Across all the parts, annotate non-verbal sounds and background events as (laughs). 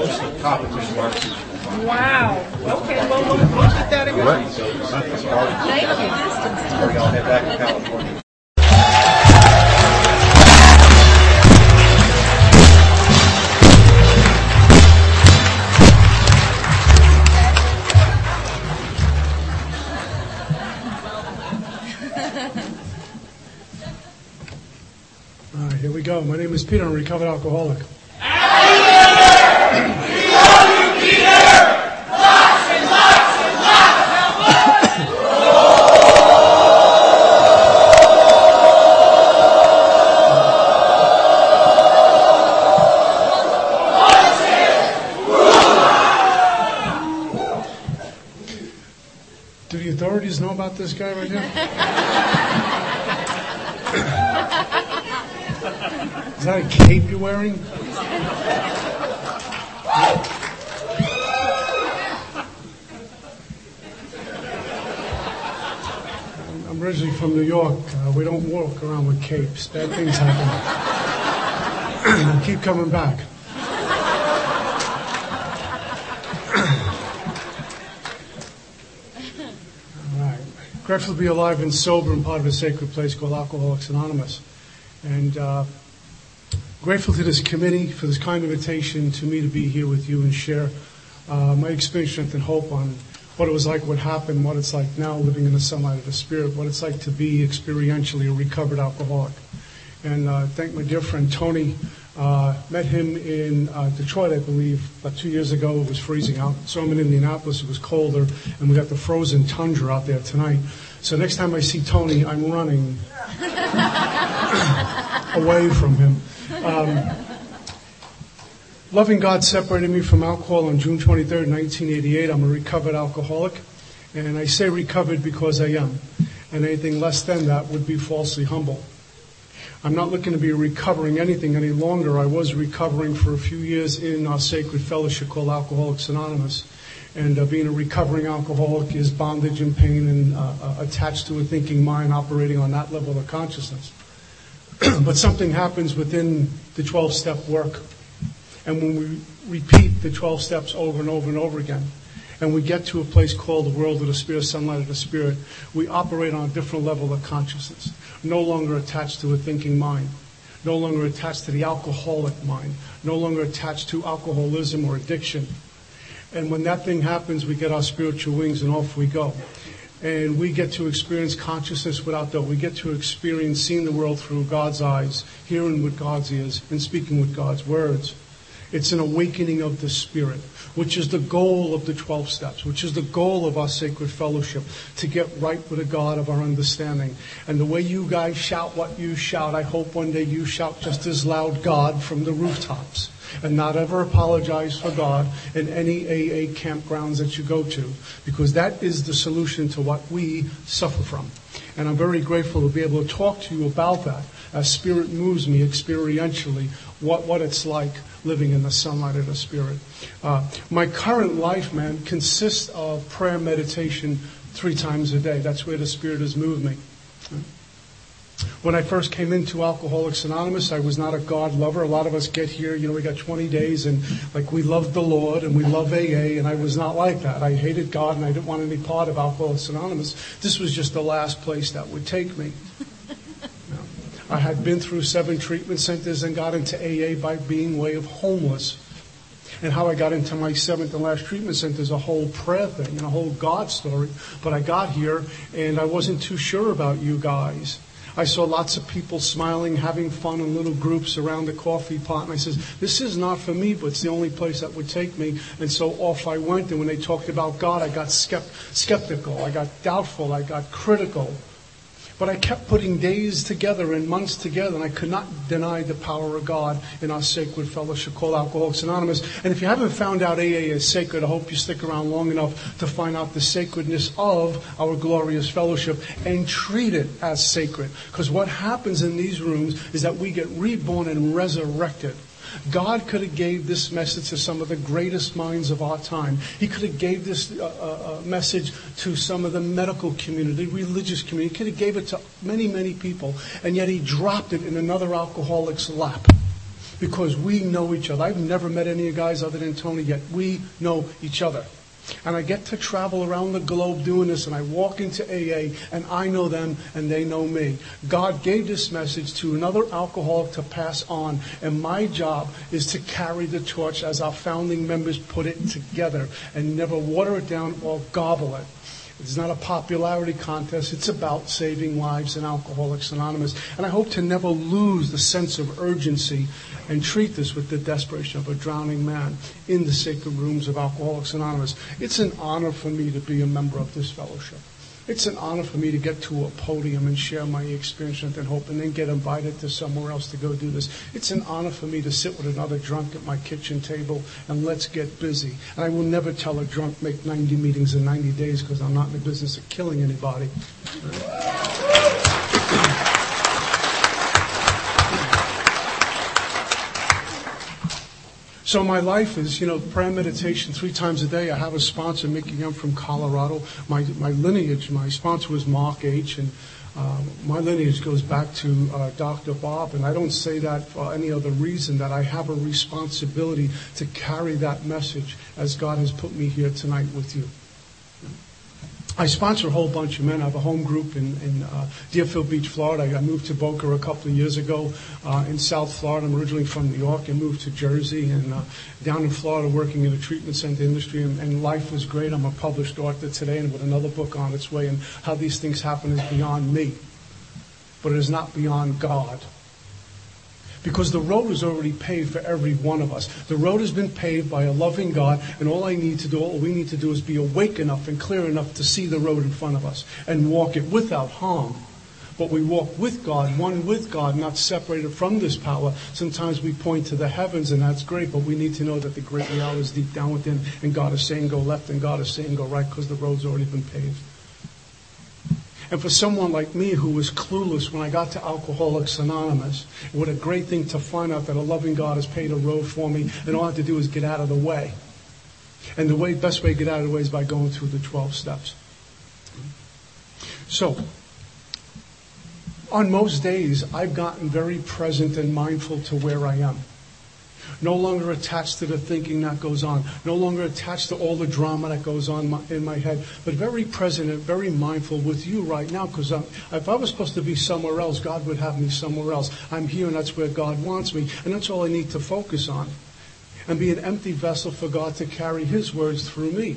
close to the top, it just marks it. Wow. Okay, well, we'll, we'll keep that in mind. So it's not as far as Thank you. we all head back to California. All right, here we go. My name is Peter. I'm a recovered alcoholic. Do the authorities know about this guy right here? (laughs) Is that a cape you're wearing? Originally from New York. Uh, we don't walk around with capes. Bad things happen. (clears throat) Keep coming back. All right. Grateful to be alive and sober and part of a sacred place called Alcoholics Anonymous. And uh, grateful to this committee for this kind invitation to me to be here with you and share uh, my experience, strength, and hope on what it was like, what happened, what it's like now living in the sunlight of the Spirit, what it's like to be experientially a recovered alcoholic. And uh, thank my dear friend Tony. Uh, met him in uh, Detroit, I believe, about two years ago. It was freezing out. Saw him in Indianapolis. It was colder, and we got the frozen tundra out there tonight. So next time I see Tony, I'm running (laughs) away from him. Um, loving God separated me from alcohol on June 23rd, 1988. I'm a recovered alcoholic. And I say recovered because I am. And anything less than that would be falsely humble. I'm not looking to be recovering anything any longer. I was recovering for a few years in our sacred fellowship called Alcoholics Anonymous. And uh, being a recovering alcoholic is bondage and pain and uh, uh, attached to a thinking mind operating on that level of consciousness. (clears throat) but something happens within the 12 step work. And when we repeat the 12 steps over and over and over again, and we get to a place called the world of the spirit, sunlight of the spirit, we operate on a different level of consciousness, no longer attached to a thinking mind, no longer attached to the alcoholic mind, no longer attached to alcoholism or addiction. And when that thing happens, we get our spiritual wings and off we go. And we get to experience consciousness without doubt. We get to experience seeing the world through God's eyes, hearing with God's ears, and speaking with God's words. It's an awakening of the spirit, which is the goal of the 12 steps, which is the goal of our sacred fellowship, to get right with the God of our understanding. And the way you guys shout what you shout, I hope one day you shout just as loud God from the rooftops. And not ever apologize for God in any AA campgrounds that you go to, because that is the solution to what we suffer from. And I'm very grateful to be able to talk to you about that as Spirit moves me experientially, what, what it's like living in the sunlight of the Spirit. Uh, my current life, man, consists of prayer meditation three times a day. That's where the Spirit has moved me. When I first came into Alcoholics Anonymous, I was not a God lover. A lot of us get here, you know, we got 20 days and like we love the Lord and we love AA, and I was not like that. I hated God and I didn't want any part of Alcoholics Anonymous. This was just the last place that would take me. I had been through seven treatment centers and got into AA by being way of homeless. And how I got into my seventh and last treatment center is a whole prayer thing and a whole God story. But I got here and I wasn't too sure about you guys. I saw lots of people smiling, having fun in little groups around the coffee pot. And I says, this is not for me, but it's the only place that would take me. And so off I went. And when they talked about God, I got skept- skeptical. I got doubtful. I got critical. But I kept putting days together and months together, and I could not deny the power of God in our sacred fellowship called Alcoholics Anonymous. And if you haven't found out AA is sacred, I hope you stick around long enough to find out the sacredness of our glorious fellowship and treat it as sacred. Because what happens in these rooms is that we get reborn and resurrected. God could have gave this message to some of the greatest minds of our time. He could have gave this uh, uh, message to some of the medical community, religious community. He could have gave it to many, many people, and yet he dropped it in another alcoholic's lap. because we know each other. I've never met any of you guys other than Tony, yet we know each other. And I get to travel around the globe doing this, and I walk into AA, and I know them, and they know me. God gave this message to another alcoholic to pass on, and my job is to carry the torch as our founding members put it together, and never water it down or gobble it. It's not a popularity contest. It's about saving lives in Alcoholics Anonymous. And I hope to never lose the sense of urgency and treat this with the desperation of a drowning man in the sacred rooms of Alcoholics Anonymous. It's an honor for me to be a member of this fellowship. It's an honor for me to get to a podium and share my experience and hope and then get invited to somewhere else to go do this. It's an honor for me to sit with another drunk at my kitchen table and let's get busy. And I will never tell a drunk make 90 meetings in 90 days because I'm not in the business of killing anybody. So my life is, you know, prayer meditation three times a day. I have a sponsor, Mickey Young from Colorado. My my lineage, my sponsor was Mark H. And uh, my lineage goes back to uh, Dr. Bob. And I don't say that for any other reason. That I have a responsibility to carry that message as God has put me here tonight with you. I sponsor a whole bunch of men. I have a home group in, in uh, Deerfield Beach, Florida. I moved to Boca a couple of years ago uh, in South Florida. I'm originally from New York and moved to Jersey and uh, down in Florida working in the treatment center industry. And, and life was great. I'm a published author today and with another book on its way. And how these things happen is beyond me, but it is not beyond God because the road is already paved for every one of us. The road has been paved by a loving God, and all I need to do, all we need to do is be awake enough and clear enough to see the road in front of us and walk it without harm. But we walk with God, one with God, not separated from this power. Sometimes we point to the heavens, and that's great, but we need to know that the great reality is deep down within, and God is saying go left, and God is saying go right, because the road's already been paved. And for someone like me who was clueless when I got to Alcoholics Anonymous, what a great thing to find out that a loving God has paid a road for me, and all I have to do is get out of the way. And the way, best way to get out of the way is by going through the 12 steps. So, on most days, I've gotten very present and mindful to where I am no longer attached to the thinking that goes on, no longer attached to all the drama that goes on in my head, but very present and very mindful with you right now. Because if I was supposed to be somewhere else, God would have me somewhere else. I'm here, and that's where God wants me, and that's all I need to focus on, and be an empty vessel for God to carry His words through me.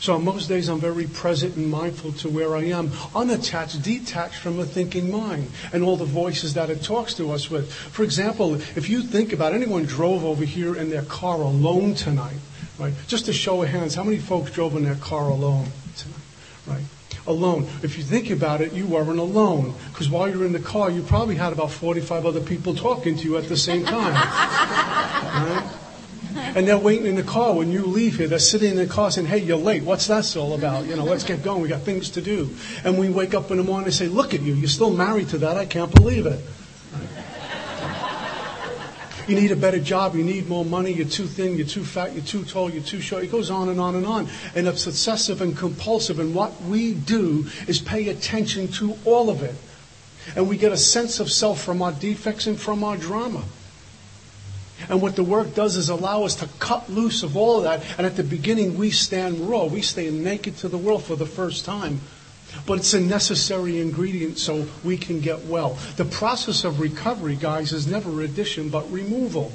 So on most days, I'm very present and mindful to where I am, unattached, detached from a thinking mind and all the voices that it talks to us with. For example, if you think about anyone drove over here in their car alone tonight, right? Just a show of hands, how many folks drove in their car alone tonight, right? Alone. If you think about it, you weren't alone. Because while you're in the car, you probably had about 45 other people talking to you at the same time. (laughs) right? And they're waiting in the car when you leave here. They're sitting in the car saying, hey, you're late. What's that all about? You know, let's get going. We got things to do. And we wake up in the morning and say, look at you. You're still married to that. I can't believe it. You need a better job. You need more money. You're too thin. You're too fat. You're too tall. You're too short. It goes on and on and on. And it's obsessive and compulsive. And what we do is pay attention to all of it. And we get a sense of self from our defects and from our drama. And what the work does is allow us to cut loose of all of that. And at the beginning, we stand raw. We stand naked to the world for the first time. But it's a necessary ingredient so we can get well. The process of recovery, guys, is never addition but removal.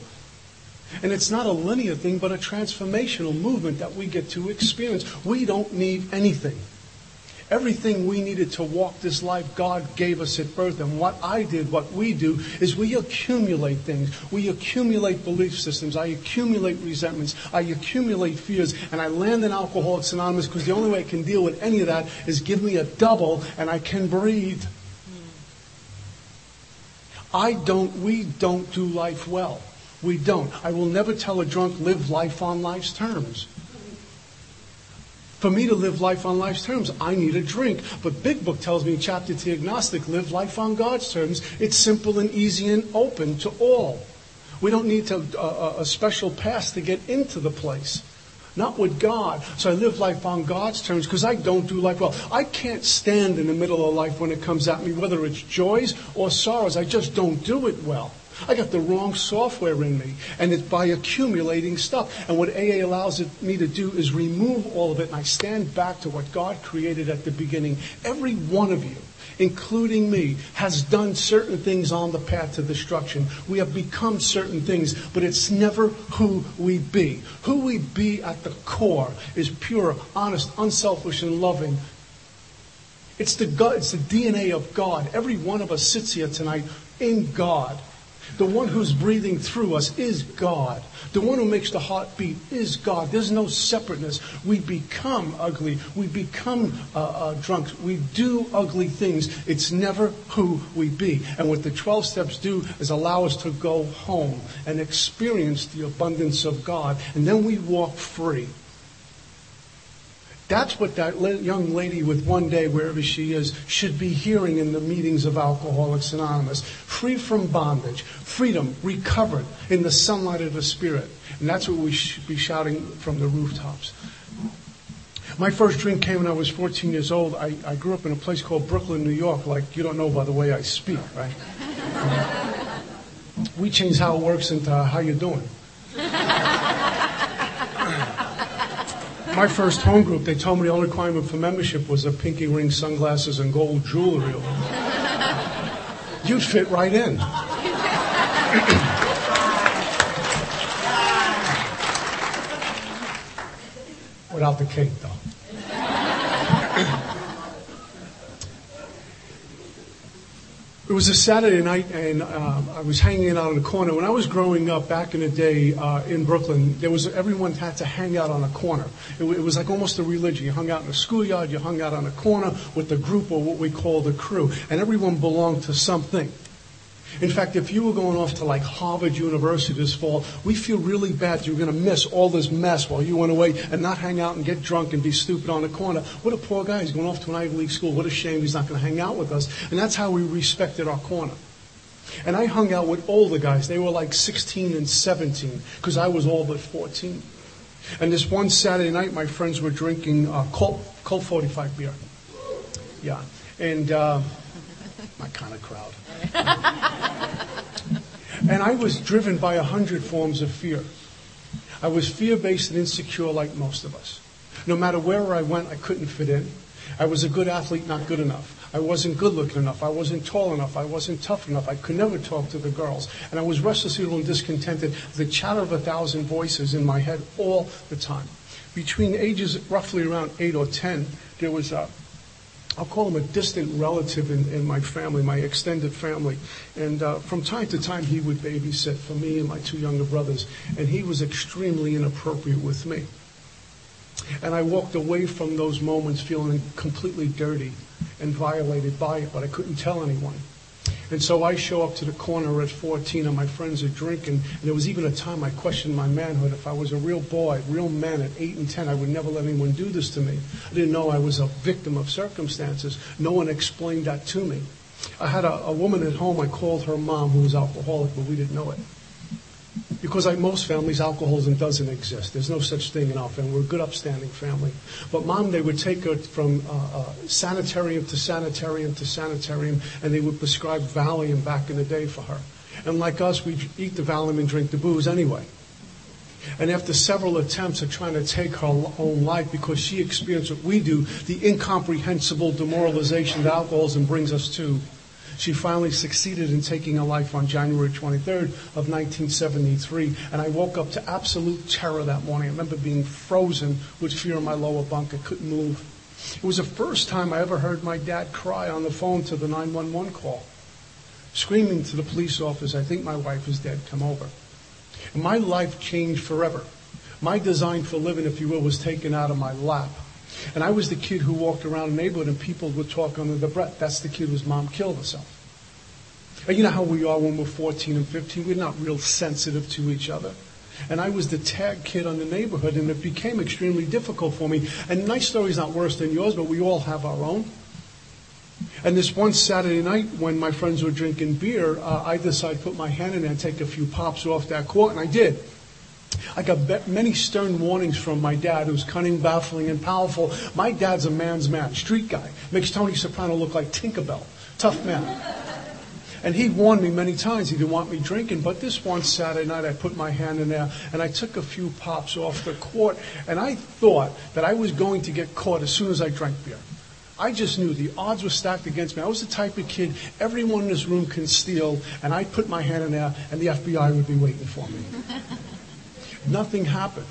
And it's not a linear thing, but a transformational movement that we get to experience. We don't need anything. Everything we needed to walk this life, God gave us at birth. And what I did, what we do, is we accumulate things. We accumulate belief systems. I accumulate resentments. I accumulate fears. And I land in Alcoholics Anonymous because the only way I can deal with any of that is give me a double and I can breathe. I don't, we don't do life well. We don't. I will never tell a drunk, live life on life's terms. For me to live life on life's terms, I need a drink. But Big Book tells me chapter T agnostic, live life on God's terms. It's simple and easy and open to all. We don't need to, uh, a special pass to get into the place. Not with God. So I live life on God's terms because I don't do life well. I can't stand in the middle of life when it comes at me, whether it's joys or sorrows. I just don't do it well. I got the wrong software in me, and it's by accumulating stuff. And what AA allows it, me to do is remove all of it, and I stand back to what God created at the beginning. Every one of you, including me, has done certain things on the path to destruction. We have become certain things, but it's never who we be. Who we be at the core is pure, honest, unselfish, and loving. It's the, God, it's the DNA of God. Every one of us sits here tonight in God. The one who's breathing through us is God. The one who makes the heart beat is God. There's no separateness. We become ugly. We become uh, uh, drunks. We do ugly things. It's never who we be. And what the 12 steps do is allow us to go home and experience the abundance of God. And then we walk free. That's what that young lady with one day, wherever she is, should be hearing in the meetings of Alcoholics Anonymous. Free from bondage, freedom, recovered in the sunlight of the Spirit. And that's what we should be shouting from the rooftops. My first drink came when I was 14 years old. I, I grew up in a place called Brooklyn, New York, like you don't know by the way I speak, right? (laughs) we change how it works into how you doing. (laughs) my first home group, they told me the only requirement for membership was a pinky ring, sunglasses, and gold jewelry. You'd fit right in. Without the cake, though. It was a Saturday night, and uh, I was hanging out on the corner. When I was growing up back in the day uh, in Brooklyn, there was everyone had to hang out on a corner. It, it, was like almost a religion. You hung out in a schoolyard, you hung out on a corner with the group or what we call the crew, and everyone belonged to something. In fact, if you were going off to like Harvard University this fall, we feel really bad you're going to miss all this mess while you went away and not hang out and get drunk and be stupid on the corner. What a poor guy. He's going off to an Ivy League school. What a shame he's not going to hang out with us. And that's how we respected our corner. And I hung out with older guys. They were like 16 and 17 because I was all but 14. And this one Saturday night, my friends were drinking uh, Colt, Colt 45 beer. Yeah. And uh, my kind of crowd. (laughs) and I was driven by a hundred forms of fear. I was fear based and insecure like most of us. No matter where I went, I couldn't fit in. I was a good athlete, not good enough. I wasn't good looking enough. I wasn't tall enough. I wasn't tough enough. I could never talk to the girls. And I was restless, evil, and discontented. The chatter of a thousand voices in my head all the time. Between ages roughly around eight or ten, there was a I'll call him a distant relative in, in my family, my extended family. And uh, from time to time, he would babysit for me and my two younger brothers. And he was extremely inappropriate with me. And I walked away from those moments feeling completely dirty and violated by it, but I couldn't tell anyone. And so I show up to the corner at 14 and my friends are drinking. And there was even a time I questioned my manhood. If I was a real boy, real man at 8 and 10, I would never let anyone do this to me. I didn't know I was a victim of circumstances. No one explained that to me. I had a, a woman at home, I called her mom, who was alcoholic, but we didn't know it. Because like most families, alcoholism doesn't exist. There's no such thing in our family. We're a good, upstanding family. But mom, they would take her from uh, uh, sanitarium to sanitarium to sanitarium, and they would prescribe Valium back in the day for her. And like us, we'd eat the Valium and drink the booze anyway. And after several attempts at trying to take her own life because she experienced what we do, the incomprehensible demoralization that alcoholism brings us to, she finally succeeded in taking her life on January 23rd of 1973. And I woke up to absolute terror that morning. I remember being frozen with fear in my lower bunk. I couldn't move. It was the first time I ever heard my dad cry on the phone to the 911 call, screaming to the police officer, I think my wife is dead, come over. And my life changed forever. My design for living, if you will, was taken out of my lap. And I was the kid who walked around the neighborhood and people would talk under the breath. That's the kid whose mom killed herself. And you know how we are when we're 14 and 15? We're not real sensitive to each other. And I was the tag kid on the neighborhood, and it became extremely difficult for me. And my story's not worse than yours, but we all have our own. And this one Saturday night, when my friends were drinking beer, uh, I decided to put my hand in there and take a few pops off that quart, and I did. I got many stern warnings from my dad, who's cunning, baffling, and powerful. My dad's a man's man, street guy. Makes Tony Soprano look like Tinkerbell. Tough man. And he warned me many times he didn't want me drinking, but this one Saturday night I put my hand in there and I took a few pops off the court and I thought that I was going to get caught as soon as I drank beer. I just knew the odds were stacked against me. I was the type of kid everyone in this room can steal, and I'd put my hand in there and the FBI would be waiting for me. Nothing happened.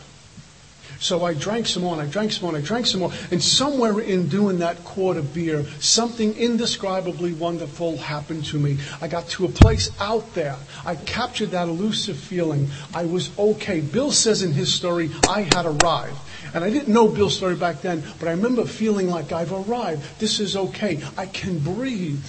So I drank some more and I drank some more and I drank some more. And somewhere in doing that quart of beer, something indescribably wonderful happened to me. I got to a place out there. I captured that elusive feeling. I was okay. Bill says in his story, I had arrived. And I didn't know Bill's story back then, but I remember feeling like I've arrived. This is okay. I can breathe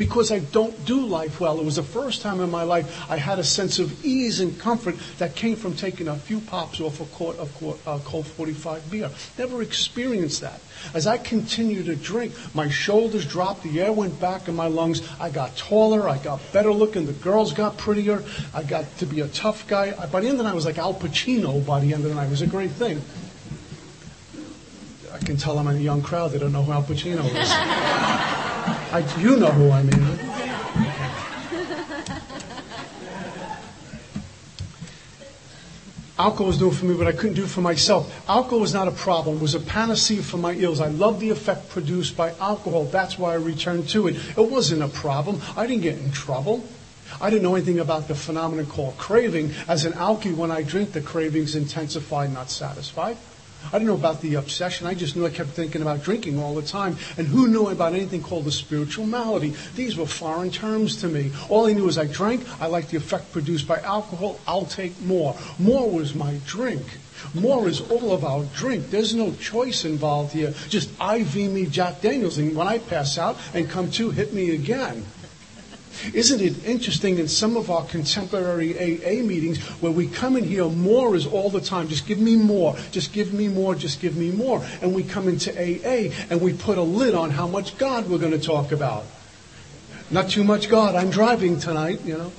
because I don't do life well. It was the first time in my life I had a sense of ease and comfort that came from taking a few pops off a quart of uh, Colt 45 beer. Never experienced that. As I continued to drink, my shoulders dropped, the air went back in my lungs. I got taller, I got better looking, the girls got prettier, I got to be a tough guy. By the end of the night, I was like Al Pacino by the end of the night. It was a great thing. I can tell I'm in a young crowd. They don't know who Al Pacino is. (laughs) I, you know who I mean. Alcohol was doing for me what I couldn't do for myself. Alcohol was not a problem. It was a panacea for my ills. I loved the effect produced by alcohol. That's why I returned to it. It wasn't a problem. I didn't get in trouble. I didn't know anything about the phenomenon called craving. As an alkie, when I drink, the cravings intensify, not satisfied. I didn't know about the obsession. I just knew I kept thinking about drinking all the time. And who knew about anything called the spiritual malady? These were foreign terms to me. All I knew was I drank. I liked the effect produced by alcohol. I'll take more. More was my drink. More is all about drink. There's no choice involved here. Just IV me Jack Daniels, and when I pass out and come to, hit me again. Isn't it interesting in some of our contemporary AA meetings where we come in here, more is all the time. Just give me more. Just give me more. Just give me more. And we come into AA and we put a lid on how much God we're going to talk about. Not too much God. I'm driving tonight, you know.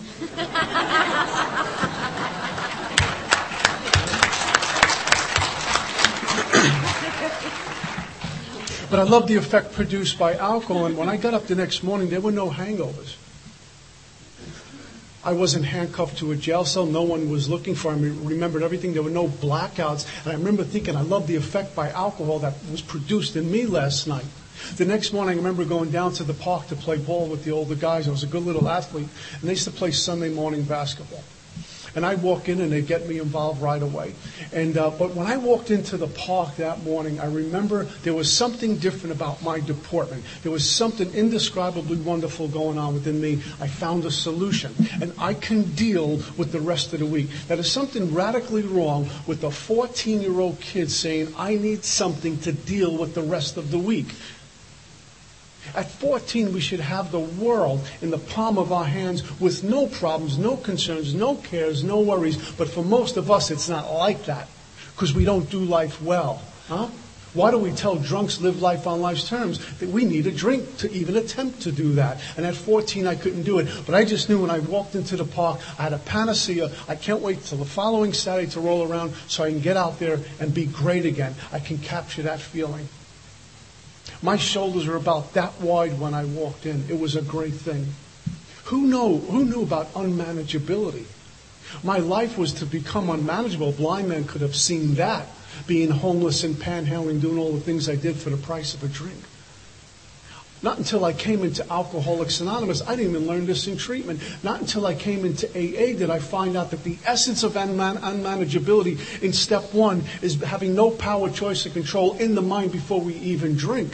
But I love the effect produced by alcohol. And when I got up the next morning, there were no hangovers. I wasn't handcuffed to a jail cell. No one was looking for me. Remembered everything. There were no blackouts. And I remember thinking, I love the effect by alcohol that was produced in me last night. The next morning, I remember going down to the park to play ball with the older guys. I was a good little athlete, and they used to play Sunday morning basketball. And I walk in and they get me involved right away. And uh, but when I walked into the park that morning, I remember there was something different about my deportment. There was something indescribably wonderful going on within me. I found a solution, and I can deal with the rest of the week. That is something radically wrong with a 14-year-old kid saying, "I need something to deal with the rest of the week." At 14, we should have the world in the palm of our hands with no problems, no concerns, no cares, no worries. But for most of us, it's not like that because we don't do life well. Huh? Why do we tell drunks live life on life's terms? That we need a drink to even attempt to do that. And at 14, I couldn't do it. But I just knew when I walked into the park, I had a panacea. I can't wait till the following Saturday to roll around so I can get out there and be great again. I can capture that feeling. My shoulders were about that wide when I walked in. It was a great thing. Who know who knew about unmanageability? My life was to become unmanageable. Blind men could have seen that, being homeless and panhandling, doing all the things I did for the price of a drink. Not until I came into Alcoholics Anonymous, I didn't even learn this in treatment. Not until I came into AA did I find out that the essence of unman- unmanageability in step one is having no power, choice, or control in the mind before we even drink.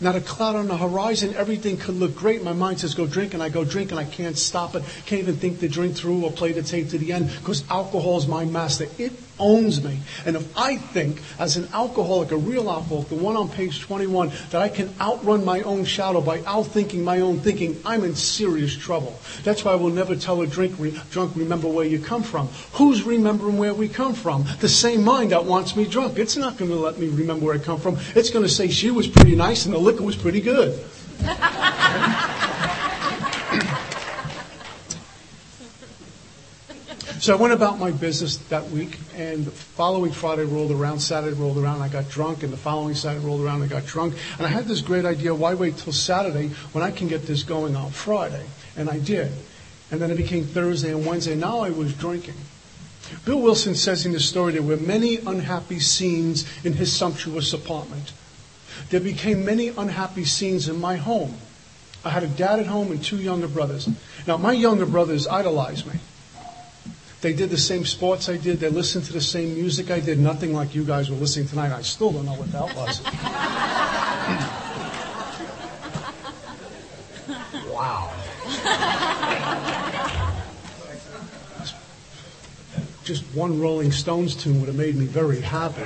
Not a cloud on the horizon. Everything could look great. My mind says go drink, and I go drink, and I can't stop it. Can't even think to drink through or play the tape to the end because alcohol is my master. It owns me. And if I think, as an alcoholic, a real alcoholic, the one on page 21, that I can outrun my own shadow by outthinking my own thinking, I'm in serious trouble. That's why I will never tell a drink, re- drunk, remember where you come from. Who's remembering where we come from? The same mind that wants me drunk. It's not going to let me remember where I come from. It's going to say she was pretty nice and the liquor was pretty good. (laughs) So I went about my business that week, and the following Friday rolled around, Saturday rolled around, I got drunk, and the following Saturday rolled around, I got drunk. And I had this great idea, why wait till Saturday when I can get this going on Friday? And I did. And then it became Thursday and Wednesday. Now I was drinking. Bill Wilson says in his story there were many unhappy scenes in his sumptuous apartment. There became many unhappy scenes in my home. I had a dad at home and two younger brothers. Now, my younger brothers idolized me. They did the same sports I did. They listened to the same music I did. Nothing like you guys were listening tonight. I still don't know what that was. (laughs) wow. Just one Rolling Stones tune would have made me very happy.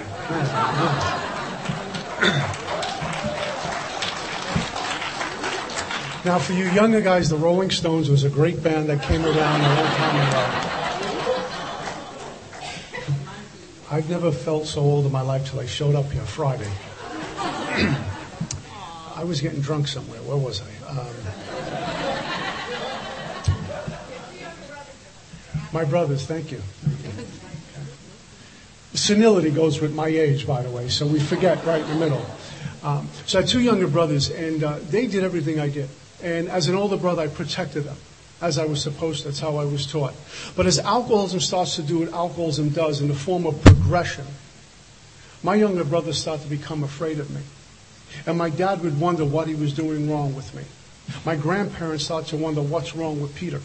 Now, for you younger guys, the Rolling Stones was a great band that came around a long time ago. I've never felt so old in my life till I showed up here Friday. I was getting drunk somewhere. Where was I? Um, my brothers, thank you. Senility goes with my age, by the way, so we forget right in the middle. Um, so I had two younger brothers, and uh, they did everything I did. And as an older brother, I protected them as I was supposed. That's how I was taught. But as alcoholism starts to do what alcoholism does in the form of progression, my younger brother started to become afraid of me. And my dad would wonder what he was doing wrong with me. My grandparents started to wonder what's wrong with Peter.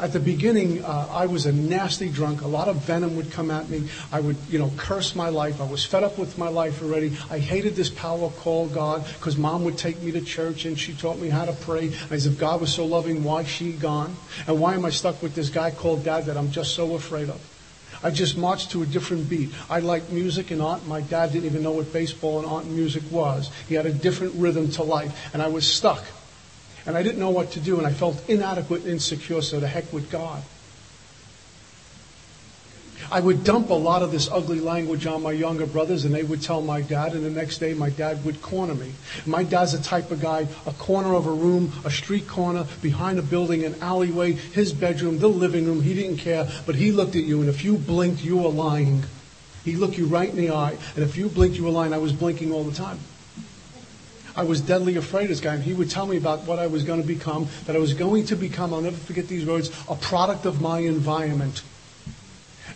At the beginning, uh, I was a nasty drunk. A lot of venom would come at me. I would, you know, curse my life. I was fed up with my life already. I hated this power called God because mom would take me to church and she taught me how to pray. As if God was so loving, why she gone? And why am I stuck with this guy called dad that I'm just so afraid of? I just marched to a different beat. I liked music and art. My dad didn't even know what baseball and art and music was. He had a different rhythm to life, and I was stuck. And I didn't know what to do, and I felt inadequate and insecure, so to heck with God. I would dump a lot of this ugly language on my younger brothers, and they would tell my dad, and the next day my dad would corner me. My dad's the type of guy, a corner of a room, a street corner, behind a building, an alleyway, his bedroom, the living room, he didn't care, but he looked at you, and if you blinked, you were lying. He looked you right in the eye, and if you blinked, you were lying. I was blinking all the time. I was deadly afraid of this guy, and he would tell me about what I was going to become, that I was going to become, I'll never forget these words, a product of my environment.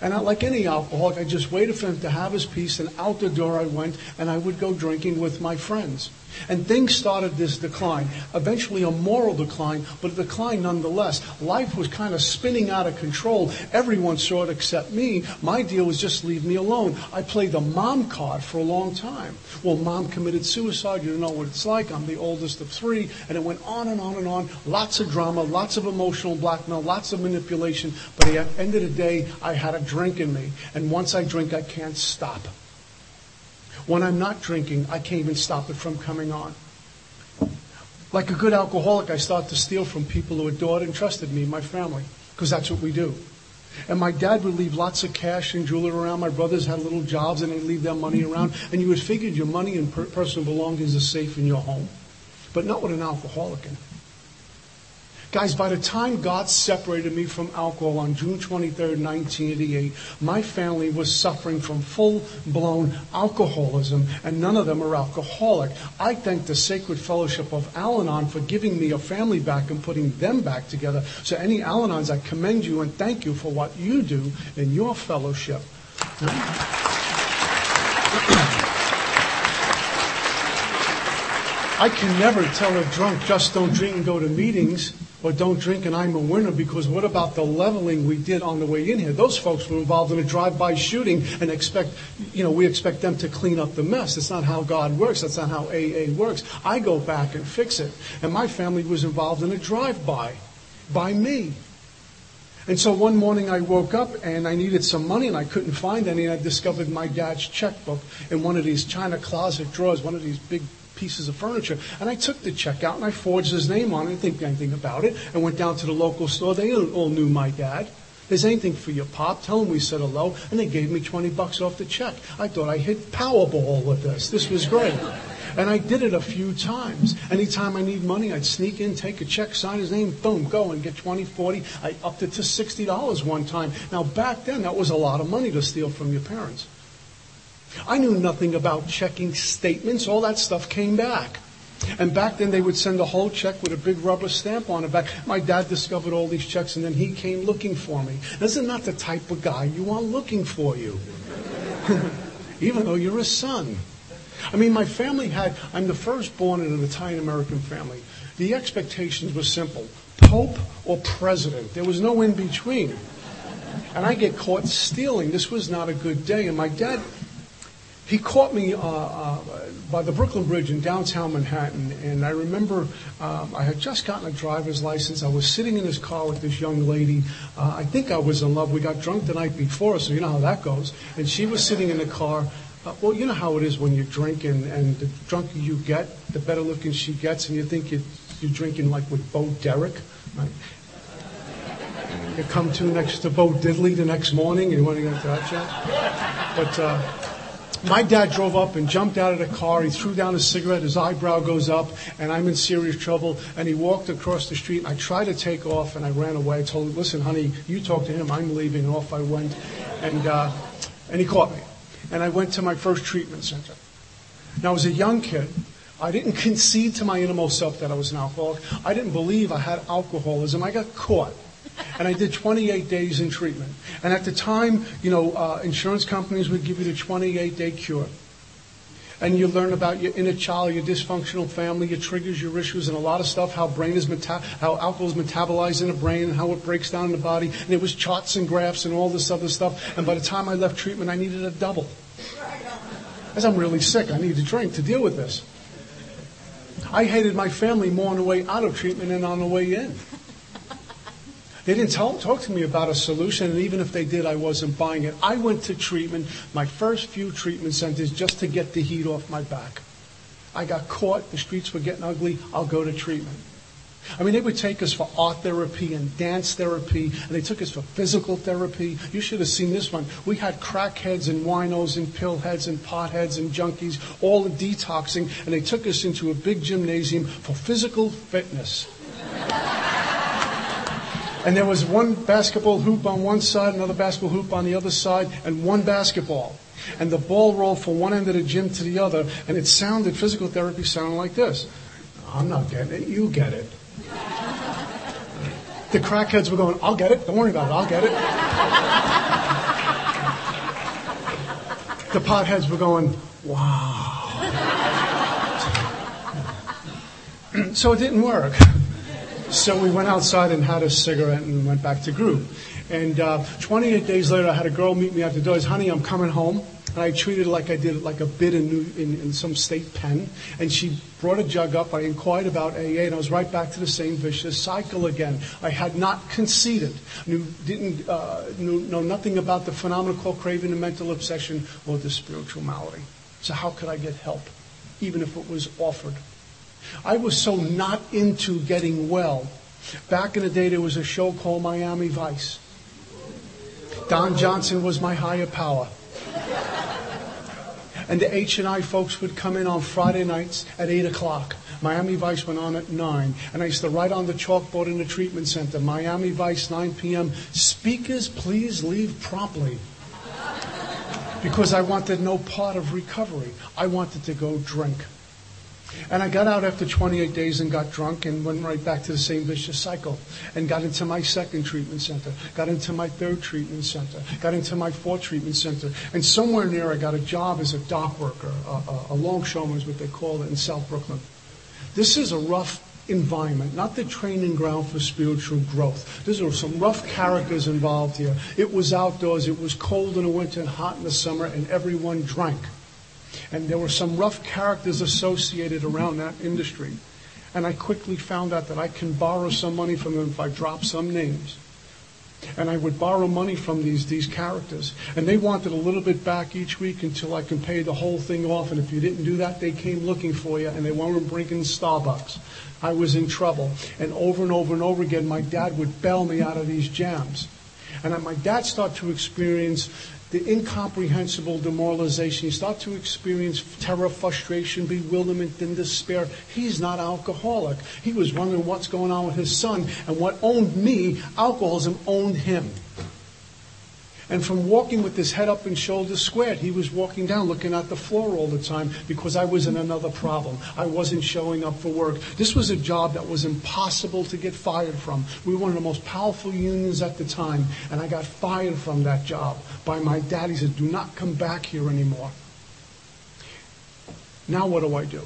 And like any alcoholic, I just waited for him to have his piece, and out the door I went, and I would go drinking with my friends. And things started this decline. Eventually, a moral decline, but a decline nonetheless. Life was kind of spinning out of control. Everyone saw it except me. My deal was just leave me alone. I played the mom card for a long time. Well, mom committed suicide. You don't know what it's like. I'm the oldest of three. And it went on and on and on. Lots of drama, lots of emotional blackmail, lots of manipulation. But at the end of the day, I had a drink in me. And once I drink, I can't stop. When I'm not drinking, I can't even stop it from coming on. Like a good alcoholic, I start to steal from people who adored and trusted me, my family, because that's what we do. And my dad would leave lots of cash and jewelry around. My brothers had little jobs and they'd leave their money around. And you would figure your money and per- personal belongings are safe in your home. But not with an alcoholic in it. Guys, by the time God separated me from alcohol on June 23, 1988, my family was suffering from full blown alcoholism, and none of them are alcoholic. I thank the Sacred Fellowship of Al Anon for giving me a family back and putting them back together. So, any Al Anons, I commend you and thank you for what you do in your fellowship. I can never tell a drunk, just don't drink and go to meetings, or don't drink and I'm a winner, because what about the leveling we did on the way in here? Those folks were involved in a drive-by shooting and expect, you know, we expect them to clean up the mess. That's not how God works. That's not how AA works. I go back and fix it. And my family was involved in a drive-by by me. And so one morning I woke up and I needed some money and I couldn't find any. And I discovered my dad's checkbook in one of these china closet drawers, one of these big pieces of furniture. And I took the check out and I forged his name on it. Didn't think anything about it. I went down to the local store. They all knew my dad. There's anything for your pop. Tell him we said hello. And they gave me 20 bucks off the check. I thought I hit Powerball with this. This was great. And I did it a few times. Anytime I need money, I'd sneak in, take a check, sign his name, boom, go and get 20, 40. I upped it to $60 one time. Now, back then, that was a lot of money to steal from your parents. I knew nothing about checking statements. All that stuff came back. And back then, they would send a whole check with a big rubber stamp on it back. My dad discovered all these checks, and then he came looking for me. This is not the type of guy you want looking for you, (laughs) even though you're a son. I mean, my family had, I'm the firstborn in an Italian American family. The expectations were simple Pope or president. There was no in between. And I get caught stealing. This was not a good day. And my dad he caught me uh, uh, by the Brooklyn Bridge in downtown Manhattan, and I remember um, I had just gotten a driver's license. I was sitting in his car with this young lady. Uh, I think I was in love. We got drunk the night before, so you know how that goes. And she was sitting in the car. Well, you know how it is when you drink, and, the drunker you get, the better looking she gets, and you think you, you're drinking like with Bo Derek? You come to next to Bo Diddley the next morning, and you want to get into that chat. But my dad drove up and jumped out of the car. He threw down a cigarette. His eyebrow goes up, and I'm in serious trouble. And he walked across the street. I tried to take off, and I ran away. I told him, "Listen, honey, you talk to him. I'm leaving." And off I went, and uh, and he caught me. And I went to my first treatment center. Now, as a young kid, I didn't concede to my innermost self that I was an alcoholic. I didn't believe I had alcoholism. I got caught and I did 28 days in treatment. And at the time, you know, uh, insurance companies would give you the 28 day cure. And you learn about your inner child, your dysfunctional family, your triggers, your issues, and a lot of stuff, how brain is meta- how alcohol is metabolized in the brain and how it breaks down in the body. And it was charts and graphs and all this other stuff. And by the time I left treatment, I needed a double. As I'm really sick, I need a drink to deal with this. I hated my family more on the way out of treatment than on the way in. They didn't tell, talk to me about a solution, and even if they did, I wasn't buying it. I went to treatment, my first few treatment centers, just to get the heat off my back. I got caught, the streets were getting ugly, I'll go to treatment. I mean, they would take us for art therapy and dance therapy, and they took us for physical therapy. You should have seen this one. We had crackheads and winos and pillheads and potheads and junkies, all in detoxing, and they took us into a big gymnasium for physical fitness. And there was one basketball hoop on one side, another basketball hoop on the other side, and one basketball. And the ball rolled from one end of the gym to the other, and it sounded, physical therapy sounded like this. I'm not getting it, you get it. The crackheads were going, I'll get it, don't worry about it, I'll get it. The potheads were going, wow. so it didn't work. So we went outside and had a cigarette and went back to group. And uh, 28 days later, I had a girl meet me at the door. Said, honey, I'm coming home. And I treated it like I did like a bid in, New, in, in, some state pen. And she brought a jug up. I inquired about AA, and I was right back to the same vicious cycle again. I had not conceded, knew, didn't uh, knew, know nothing about the phenomenon called craving and mental obsession or the spiritual malady. So how could I get help, even if it was offered? I was so not into getting well. Back in the day, there was a show called Miami Vice. Don Johnson was my higher power. And the H&I folks would come in on Friday nights at 8 o'clock. Miami Vice went on at 9. And I used to write on the chalkboard in the treatment center, Miami Vice, 9 p.m., speakers, please leave promptly. Because I wanted no part of recovery. I wanted to go drink. And I got out after 28 days and got drunk and went right back to the same vicious cycle and got into my second treatment center, got into my third treatment center, got into my fourth treatment center. And somewhere near I got a job as a dock worker, a, a, longshoreman is what they call it in South Brooklyn. This is a rough environment, not the training ground for spiritual growth. There's some rough characters involved here. It was outdoors, it was cold in the winter and hot in the summer, and everyone drank. And there were some rough characters associated around that industry. And I quickly found out that I can borrow some money from them if I drop some names. And I would borrow money from these, these characters. And they wanted a little bit back each week until I can pay the whole thing off. And if you didn't do that, they came looking for you and they weren't drinking Starbucks. I was in trouble. And over and over and over again, my dad would bail me out of these jams. And my dad started to experience the incomprehensible demoralization. He started to experience terror, frustration, bewilderment, and despair. He's not alcoholic. He was wondering what's going on with his son. And what owned me, alcoholism owned him. And from walking with his head up and shoulders squared, he was walking down looking at the floor all the time because I was in another problem. I wasn't showing up for work. This was a job that was impossible to get fired from. We were one of the most powerful unions at the time, and I got fired from that job by my dad. He said, Do not come back here anymore. Now what do I do?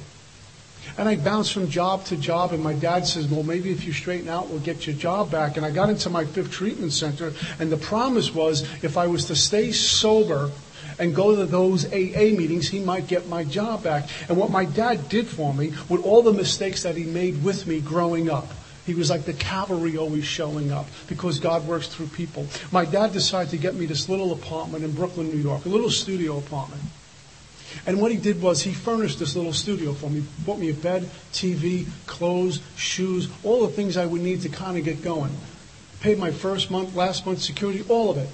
And I bounced from job to job, and my dad says, Well, maybe if you straighten out, we'll get your job back. And I got into my fifth treatment center, and the promise was if I was to stay sober and go to those AA meetings, he might get my job back. And what my dad did for me, with all the mistakes that he made with me growing up, he was like the cavalry always showing up because God works through people. My dad decided to get me this little apartment in Brooklyn, New York, a little studio apartment. And what he did was he furnished this little studio for me, bought me a bed, TV, clothes, shoes, all the things I would need to kind of get going. Paid my first month, last month security, all of it.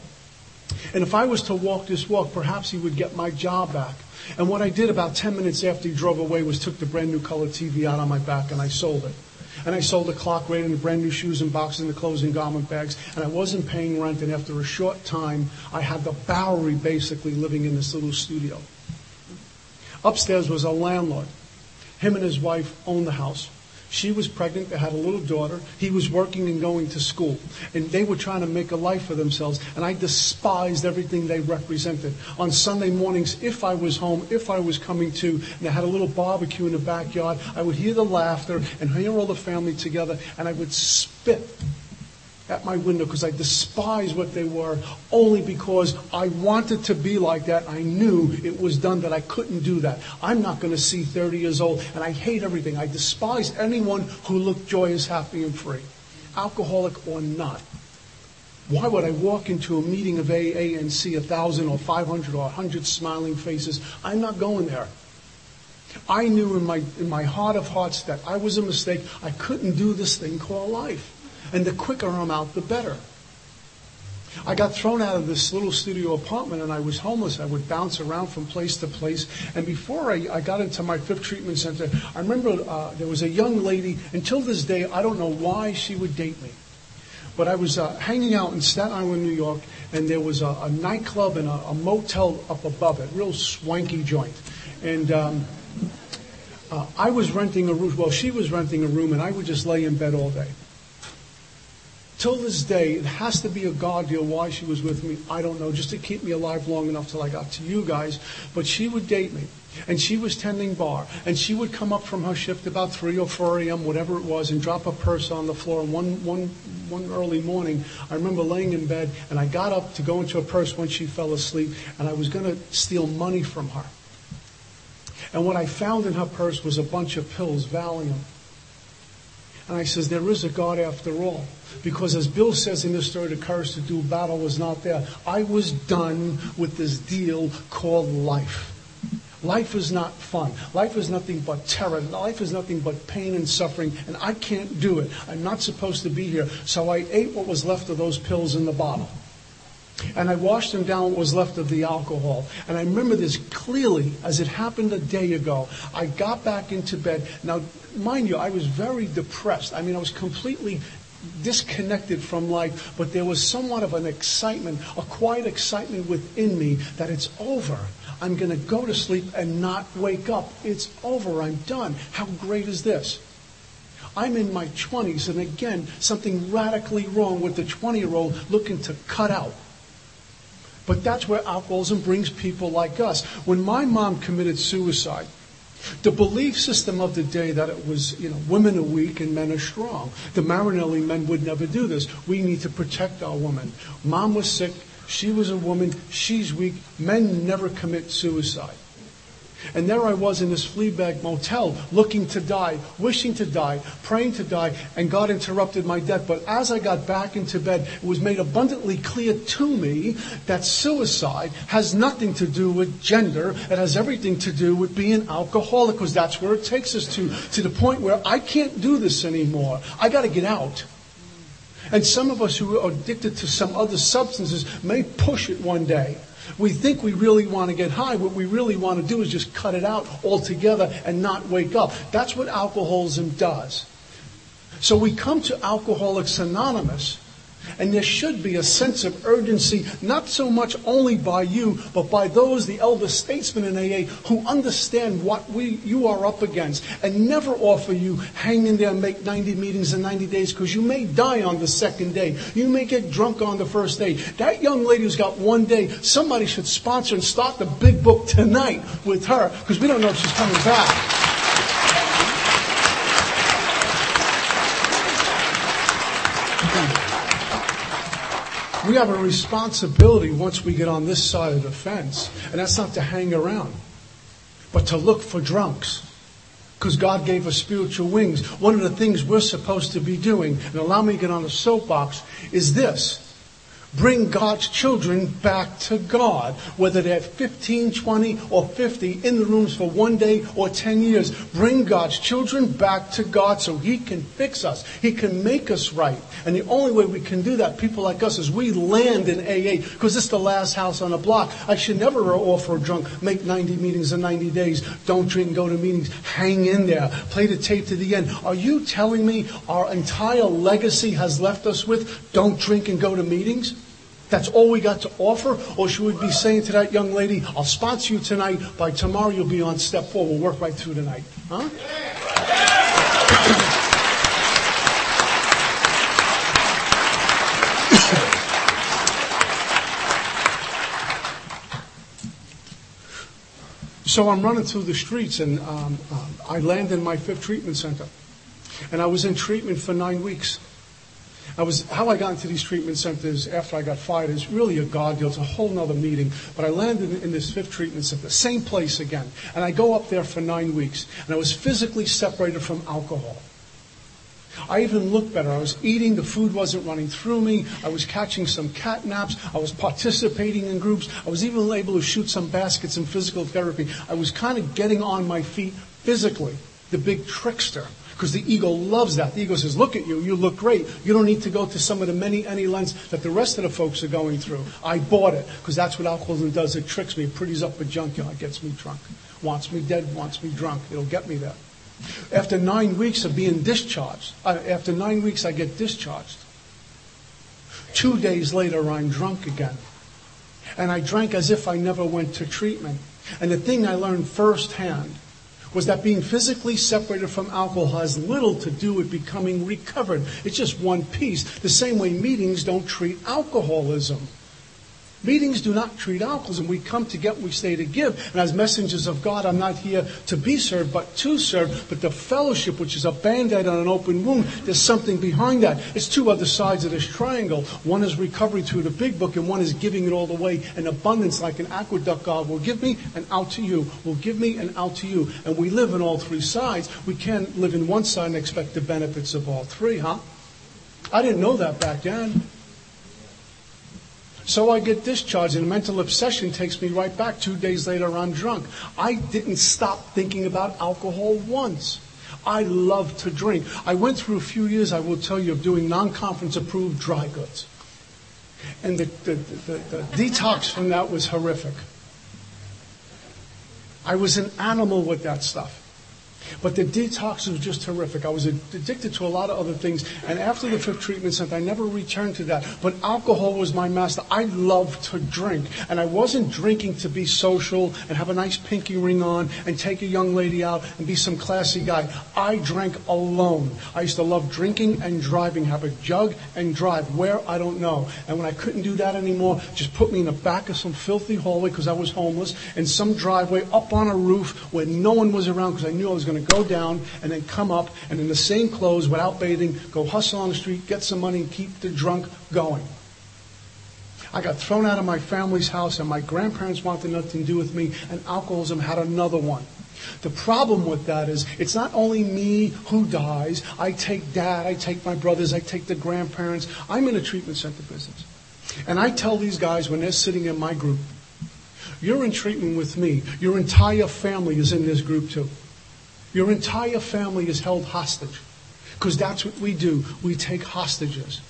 And if I was to walk this walk, perhaps he would get my job back. And what I did about 10 minutes after he drove away was took the brand new color TV out on my back and I sold it. And I sold the clock rate and the brand new shoes and boxes and the clothes and garment bags. And I wasn't paying rent. And after a short time, I had the Bowery basically living in this little studio. Upstairs was a landlord. Him and his wife owned the house. She was pregnant. They had a little daughter. He was working and going to school. And they were trying to make a life for themselves. And I despised everything they represented. On Sunday mornings, if I was home, if I was coming to, and they had a little barbecue in the backyard, I would hear the laughter and hear all the family together. And I would spit at my window because I despised what they were only because I wanted to be like that. I knew it was done that I couldn't do that. I'm not going to see 30 years old and I hate everything. I despise anyone who looked joyous, happy, and free, alcoholic or not. Why would I walk into a meeting of AA and see a thousand or 500 or 100 smiling faces? I'm not going there. I knew in my, in my heart of hearts that I was a mistake. I couldn't do this thing called life. And the quicker I'm out, the better. I got thrown out of this little studio apartment and I was homeless. I would bounce around from place to place. And before I, I got into my fifth treatment center, I remember uh, there was a young lady, until this day, I don't know why she would date me. But I was uh, hanging out in Staten Island, New York, and there was a, a nightclub and a, a, motel up above it, real swanky joint. And um, uh, I was renting a room. Well, she was renting a room, and I would just lay in bed all day. Till this day, it has to be a God deal why she was with me. I don't know, just to keep me alive long enough till I got to you guys. But she would date me. And she was tending bar. And she would come up from her shift about 3 or 4 a.m., whatever it was, and drop a purse on the floor. And one, one, one early morning, I remember laying in bed, and I got up to go into her purse when she fell asleep, and I was going to steal money from her. And what I found in her purse was a bunch of pills, Valium. And I says, there is a God after all. Because as Bill says in the story, the courage to do battle was not there. I was done with this deal called life. Life is not fun. Life is nothing but terror. Life is nothing but pain and suffering, and I can't do it. I'm not supposed to be here. So I ate what was left of those pills in the bottle. And I washed them down what was left of the alcohol. And I remember this clearly as it happened a day ago. I got back into bed. Now, mind you, I was very depressed. I mean, I was completely disconnected from life, but there was somewhat of an excitement, a quiet excitement within me that it's over. I'm going to go to sleep and not wake up. It's over. I'm done. How great is this? I'm in my 20s, and again, something radically wrong with the 20 year old looking to cut out. But that's where alcoholism brings people like us. When my mom committed suicide, the belief system of the day that it was, you know, women are weak and men are strong. The Marinelli men would never do this. We need to protect our women. Mom was sick. She was a woman. She's weak. Men never commit suicide. And there I was in this flea bag motel, looking to die, wishing to die, praying to die, and God interrupted my death. But as I got back into bed, it was made abundantly clear to me that suicide has nothing to do with gender. It has everything to do with being alcoholic, because that's where it takes us to, to the point where I can't do this anymore. I got to get out. And some of us who are addicted to some other substances may push it one day. We think we really want to get high. What we really want to do is just cut it out altogether and not wake up. That's what alcoholism does. So we come to Alcoholics Anonymous and there should be a sense of urgency, not so much only by you, but by those, the elder statesmen in AA, who understand what we, you are up against and never offer you hang in there and make 90 meetings in 90 days because you may die on the second day. You may get drunk on the first day. That young lady who's got one day, somebody should sponsor and start the big book tonight with her because we don't know if she's coming back. We have a responsibility once we get on this side of the fence, and that's not to hang around, but to look for drunks. Because God gave us spiritual wings. One of the things we're supposed to be doing, and allow me to get on the soapbox, is this bring God's children back to God, whether they're 15, 20, or 50 in the rooms for one day or 10 years. Bring God's children back to God so He can fix us. He can make us right. And the only way we can do that, people like us, is we land in AA because it's the last house on the block. I should never offer a drunk, make 90 meetings in 90 days, don't drink go to meetings, hang in there, play the tape to the end. Are you telling me our entire legacy has left us with don't drink and go to meetings? That's all we got to offer? Or she would be saying to that young lady, I'll sponsor you tonight, by tomorrow you'll be on step four, we'll work right through tonight? Huh? (coughs) So I'm running through the streets and um, uh, I land in my fifth treatment center. And I was in treatment for nine weeks. I was, how I got into these treatment centers after I got fired is really a God deal. It's a whole nother meeting. But I landed in this fifth treatment center, same place again. And I go up there for nine weeks. And I was physically separated from alcohol. I even looked better. I was eating, the food wasn't running through me. I was catching some cat naps. I was participating in groups. I was even able to shoot some baskets in physical therapy. I was kind of getting on my feet physically, the big trickster. Because the ego loves that. The ego says, look at you, you look great. You don't need to go to some of the many, any lengths that the rest of the folks are going through. I bought it, because that's what alcoholism does. It tricks me, pretties up a junkyard, gets me drunk. Wants me dead, wants me drunk. It'll get me there. After nine weeks of being discharged, uh, after nine weeks I get discharged. Two days later I'm drunk again. And I drank as if I never went to treatment. And the thing I learned firsthand was that being physically separated from alcohol has little to do with becoming recovered. It's just one piece. The same way meetings don't treat alcoholism. Meetings do not treat alcoholism. We come to get, what we stay to give. And as messengers of God, I'm not here to be served, but to serve. But the fellowship, which is a band-aid on an open wound, there's something behind that. It's two other sides of this triangle. One is recovery through the big book, and one is giving it all the way in abundance like an aqueduct. God will give me and out to you. Will give me and out to you. And we live in all three sides. We can't live in one side and expect the benefits of all three, huh? I didn't know that back then. So I get discharged, and a mental obsession takes me right back. Two days later, I'm drunk. I didn't stop thinking about alcohol once. I love to drink. I went through a few years, I will tell you, of doing non conference approved dry goods. And the, the, the, the, detox from that was horrific. I was an animal with that stuff. But the detox was just terrific. I was addicted to a lot of other things. And after the fifth treatment center, I never returned to that. But alcohol was my master. I loved to drink. And I wasn't drinking to be social and have a nice pinky ring on and take a young lady out and be some classy guy. I drank alone. I used to love drinking and driving, have a jug and drive. Where? I don't know. And when I couldn't do that anymore, just put me in the back of some filthy hallway because I was homeless and some driveway up on a roof where no one was around because I knew I was going to to go down and then come up and in the same clothes without bathing, go hustle on the street, get some money, and keep the drunk going. I got thrown out of my family's house, and my grandparents wanted nothing to do with me, and alcoholism had another one. The problem with that is it's not only me who dies. I take dad, I take my brothers, I take the grandparents. I'm in a treatment center business. And I tell these guys when they're sitting in my group, you're in treatment with me. Your entire family is in this group too. Your entire family is held hostage. Because that's what we do. We take hostages.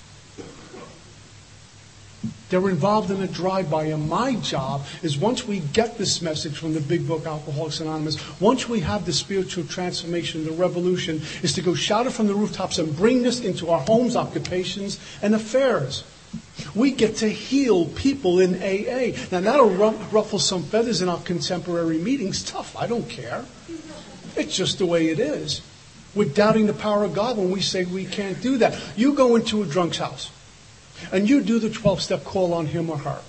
They're involved in a drive-by, and my job is once we get this message from the big book, Alcoholics Anonymous, once we have the spiritual transformation, the revolution, is to go shout it from the rooftops and bring this into our homes, occupations, and affairs. We get to heal people in AA. Now that'll ruffle some feathers in our contemporary meetings. Tough, I don't care. It's just the way it is. We're doubting the power of God when we say we can't do that. You go into a drunk's house and you do the 12 step call on him or her.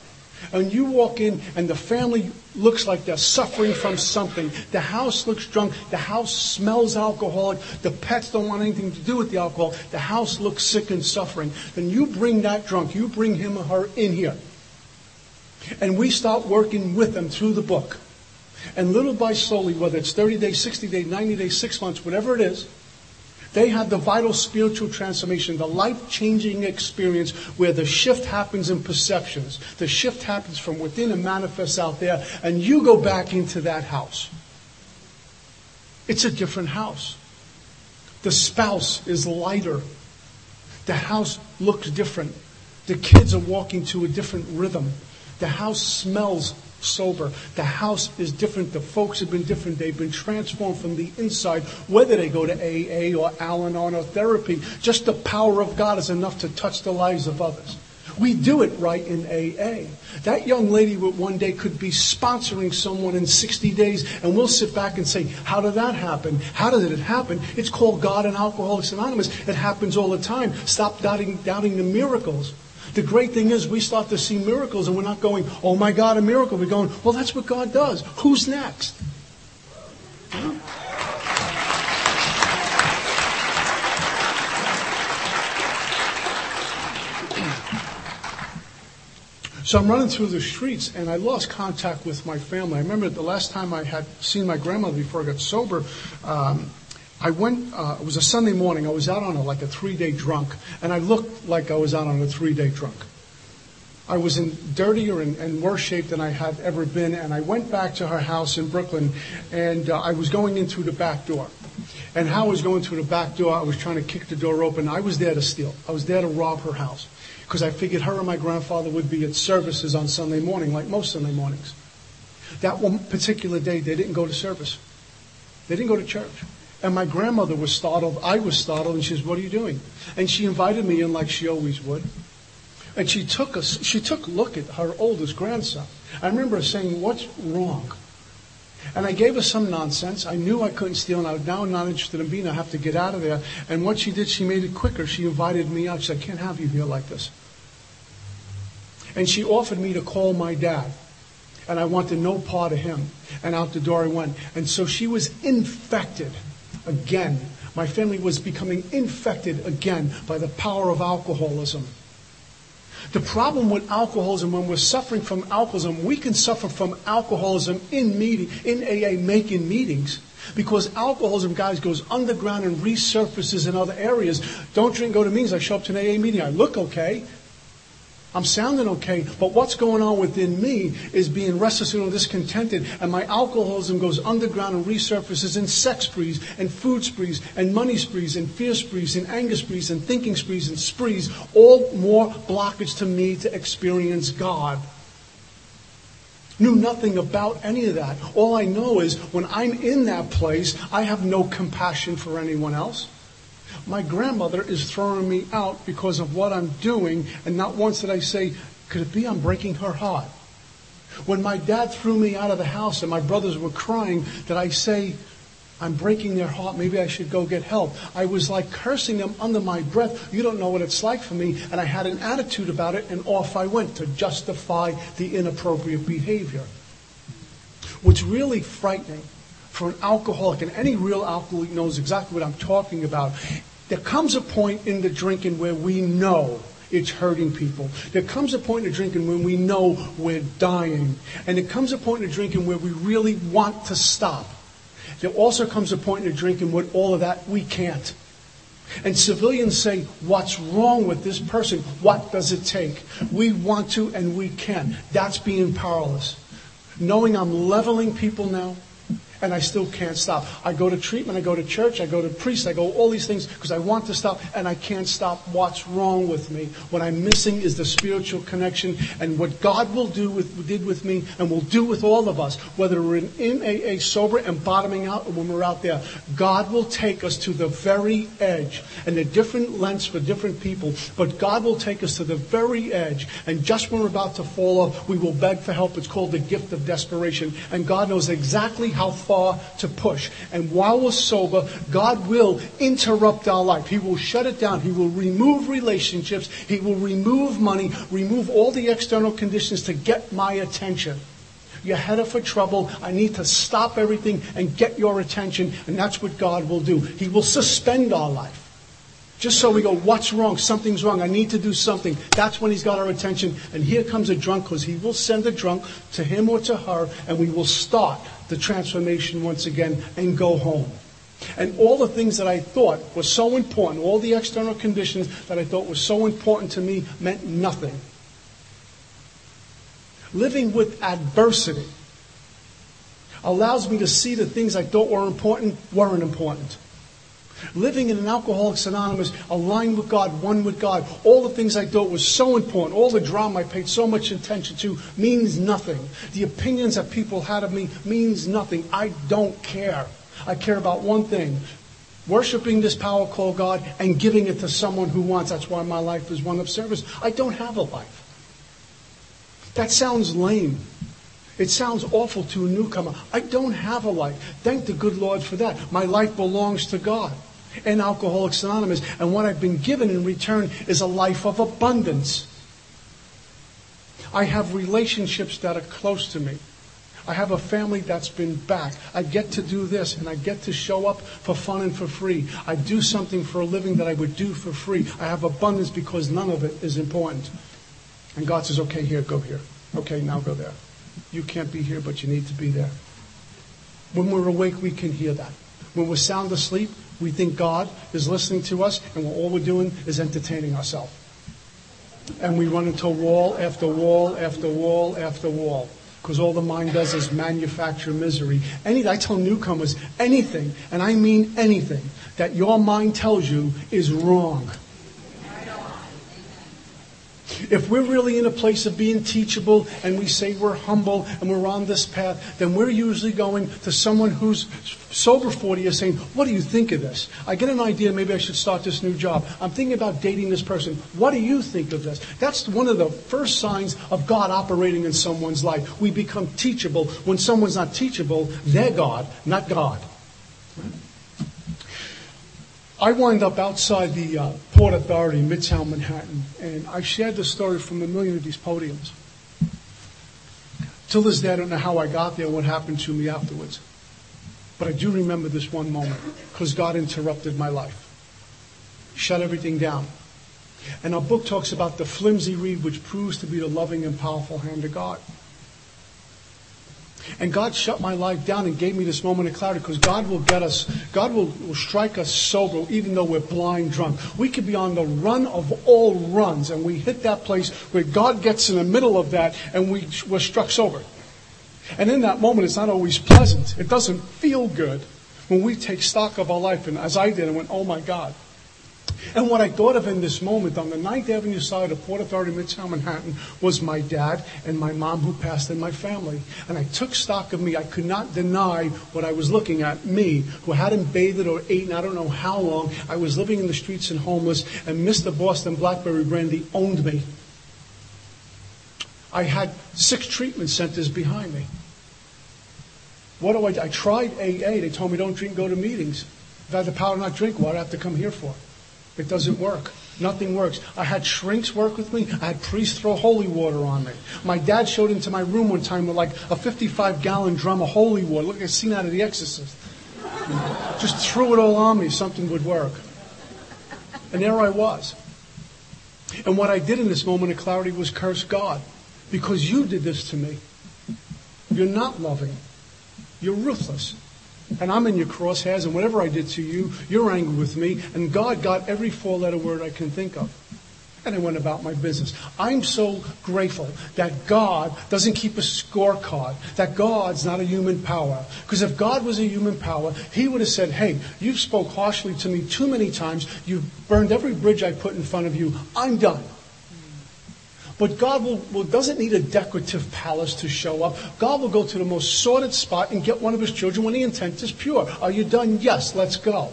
And you walk in and the family looks like they're suffering from something. The house looks drunk. The house smells alcoholic. The pets don't want anything to do with the alcohol. The house looks sick and suffering. Then you bring that drunk, you bring him or her in here. And we start working with them through the book. And little by slowly, whether it's 30 days, 60 days, 90 days, six months, whatever it is, they have the vital spiritual transformation, the life changing experience where the shift happens in perceptions. The shift happens from within and manifests out there, and you go back into that house. It's a different house. The spouse is lighter. The house looks different. The kids are walking to a different rhythm. The house smells sober. The house is different. The folks have been different. They've been transformed from the inside, whether they go to AA or Al Anon or therapy. Just the power of God is enough to touch the lives of others. We do it right in AA. That young lady would one day could be sponsoring someone in 60 days, and we'll sit back and say, How did that happen? How did it happen? It's called God and Alcoholics Anonymous. It happens all the time. Stop doubting, doubting the miracles. The great thing is we start to see miracles and we're not going, oh my God, a miracle. We're going, well, that's what God does. Who's next? So I'm running through the streets and I lost contact with my family. I remember the last time I had seen my grandmother before I got sober, um, I went, uh, it was a Sunday morning. I was out on a, like a three day drunk, and I looked like I was out on a three day drunk. I was in dirtier and, and, worse shape than I had ever been, and I went back to her house in Brooklyn, and uh, I was going in through the back door. And how I was going through the back door, I was trying to kick the door open. I was there to steal. I was there to rob her house because I figured her and my grandfather would be at services on Sunday morning, like most Sunday mornings. That one particular day, they didn't go to service. They didn't go to church. And my grandmother was startled. I was startled. And she says, What are you doing? And she invited me in like she always would. And she took us, she took a look at her oldest grandson. I remember her saying, What's wrong? And I gave her some nonsense. I knew I couldn't steal, and I was now not interested in being. I have to get out of there. And what she did, she made it quicker. She invited me out. She said, I can't have you here like this. And she offered me to call my dad. And I wanted no part of him. And out the door I went. And so she was infected again. My family was becoming infected again by the power of alcoholism. The problem with alcoholism, when we're suffering from alcoholism, we can suffer from alcoholism in meeting, in AA making meetings. Because alcoholism, guys, goes underground and resurfaces in other areas. Don't drink, go to meetings. I show up to an AA meeting. I look okay. I'm sounding okay, but what's going on within me is being restless and discontented, and my alcoholism goes underground and resurfaces in sex sprees and food sprees and money sprees and fear sprees and anger sprees and thinking sprees and sprees, all more blockage to me to experience God. Knew nothing about any of that. All I know is when I'm in that place, I have no compassion for anyone else. My grandmother is throwing me out because of what I'm doing, and not once did I say, could it be I'm breaking her heart? When my dad threw me out of the house and my brothers were crying, did I say, I'm breaking their heart. Maybe I should go get help. I was like cursing them under my breath. You don't know what it's like for me. And I had an attitude about it, and off I went to justify the inappropriate behavior. What's really frightening for an alcoholic, and any real alcoholic knows exactly what I'm talking about, there comes a point in the drinking where we know it's hurting people. There comes a point in the drinking when we know we're dying. And there comes a point in the drinking where we really want to stop. There also comes a point in the drinking with all of that we can't. And civilians say, What's wrong with this person? What does it take? We want to and we can. That's being powerless. Knowing I'm leveling people now, and I still can't stop. I go to treatment, I go to church, I go to priest, I go all these things because I want to stop and I can't stop. What's wrong with me? What I'm missing is the spiritual connection and what God will do with, did with me and will do with all of us, whether we're in, in AA sober and bottoming out or when we're out there. God will take us to the very edge and the different lengths for different people, but God will take us to the very edge and just when we're about to fall off, we will beg for help. It's called the gift of desperation and God knows exactly how far to push. And while we're sober, God will interrupt our life. He will shut it down. He will remove relationships. He will remove money, remove all the external conditions to get my attention. You're headed for trouble. I need to stop everything and get your attention. And that's what God will do. He will suspend our life. Just so we go, what's wrong? Something's wrong. I need to do something. That's when he's got our attention. And here comes a drunk because he will send a drunk to him or to her and we will start the transformation once again and go home. And all the things that I thought were so important, all the external conditions that I thought were so important to me meant nothing. Living with adversity allows me to see the things I thought were important weren't important. Living in an Alcoholics Anonymous, aligned with God, one with God, all the things I thought was so important, all the drama I paid so much attention to means nothing. The opinions that people had of me means nothing. I don't care. I care about one thing worshiping this power called God and giving it to someone who wants. That's why my life is one of service. I don't have a life. That sounds lame. It sounds awful to a newcomer. I don't have a life. Thank the good Lord for that. My life belongs to God and Alcoholics Anonymous. And what I've been given in return is a life of abundance. I have relationships that are close to me. I have a family that's been back. I get to do this and I get to show up for fun and for free. I do something for a living that I would do for free. I have abundance because none of it is important. And God says, okay, here, go here. Okay, now go there. You can't be here, but you need to be there. When we're awake, we can hear that. When we're sound asleep, we think God is listening to us, and all we're doing is entertaining ourselves. And we run into wall after wall after wall after wall. Because all the mind does is manufacture misery. Any, I tell newcomers anything, and I mean anything, that your mind tells you is wrong. If we're really in a place of being teachable and we say we're humble and we're on this path, then we're usually going to someone who's sober 40 is saying, What do you think of this? I get an idea, maybe I should start this new job. I'm thinking about dating this person. What do you think of this? That's one of the first signs of God operating in someone's life. We become teachable. When someone's not teachable, they're God, not God. I wind up outside the uh, Port Authority in Midtown Manhattan, and I've shared the story from a million of these podiums. Till this day, I don't know how I got there, what happened to me afterwards. But I do remember this one moment, because God interrupted my life, shut everything down. And our book talks about the flimsy reed which proves to be the loving and powerful hand of God. And God shut my life down and gave me this moment of clarity because God will get us, God will, will, strike us sober even though we're blind drunk. We could be on the run of all runs and we hit that place where God gets in the middle of that and we, we're struck sober. And in that moment, it's not always pleasant. It doesn't feel good when we take stock of our life. And as I did, I went, oh my God. And what I thought of in this moment on the Ninth Avenue side of Port Authority, Midtown Manhattan, was my dad and my mom who passed in my family. And I took stock of me. I could not deny what I was looking at. Me, who hadn't bathed or eaten, I don't know how long. I was living in the streets and homeless, and Mr. Boston Blackberry Brandy owned me. I had six treatment centers behind me. What do I do? I tried AA. They told me don't drink, go to meetings. If I had the power to not drink, what do I have to come here for? It doesn't work. Nothing works. I had shrinks work with me. I had priests throw holy water on me. My dad showed into my room one time with like a 55 gallon drum of holy water. Look, a scene out of The Exorcist. Just threw it all on me. Something would work. And there I was. And what I did in this moment of clarity was curse God because you did this to me. You're not loving. You're ruthless. And I'm in your crosshairs, and whatever I did to you, you're angry with me. And God got every four letter word I can think of. And I went about my business. I'm so grateful that God doesn't keep a scorecard, that God's not a human power. Because if God was a human power, He would have said, Hey, you've spoke harshly to me too many times. You've burned every bridge I put in front of you. I'm done. But God will, will, doesn't need a decorative palace to show up. God will go to the most sordid spot and get one of his children when the intent is pure. Are you done? Yes, let's go.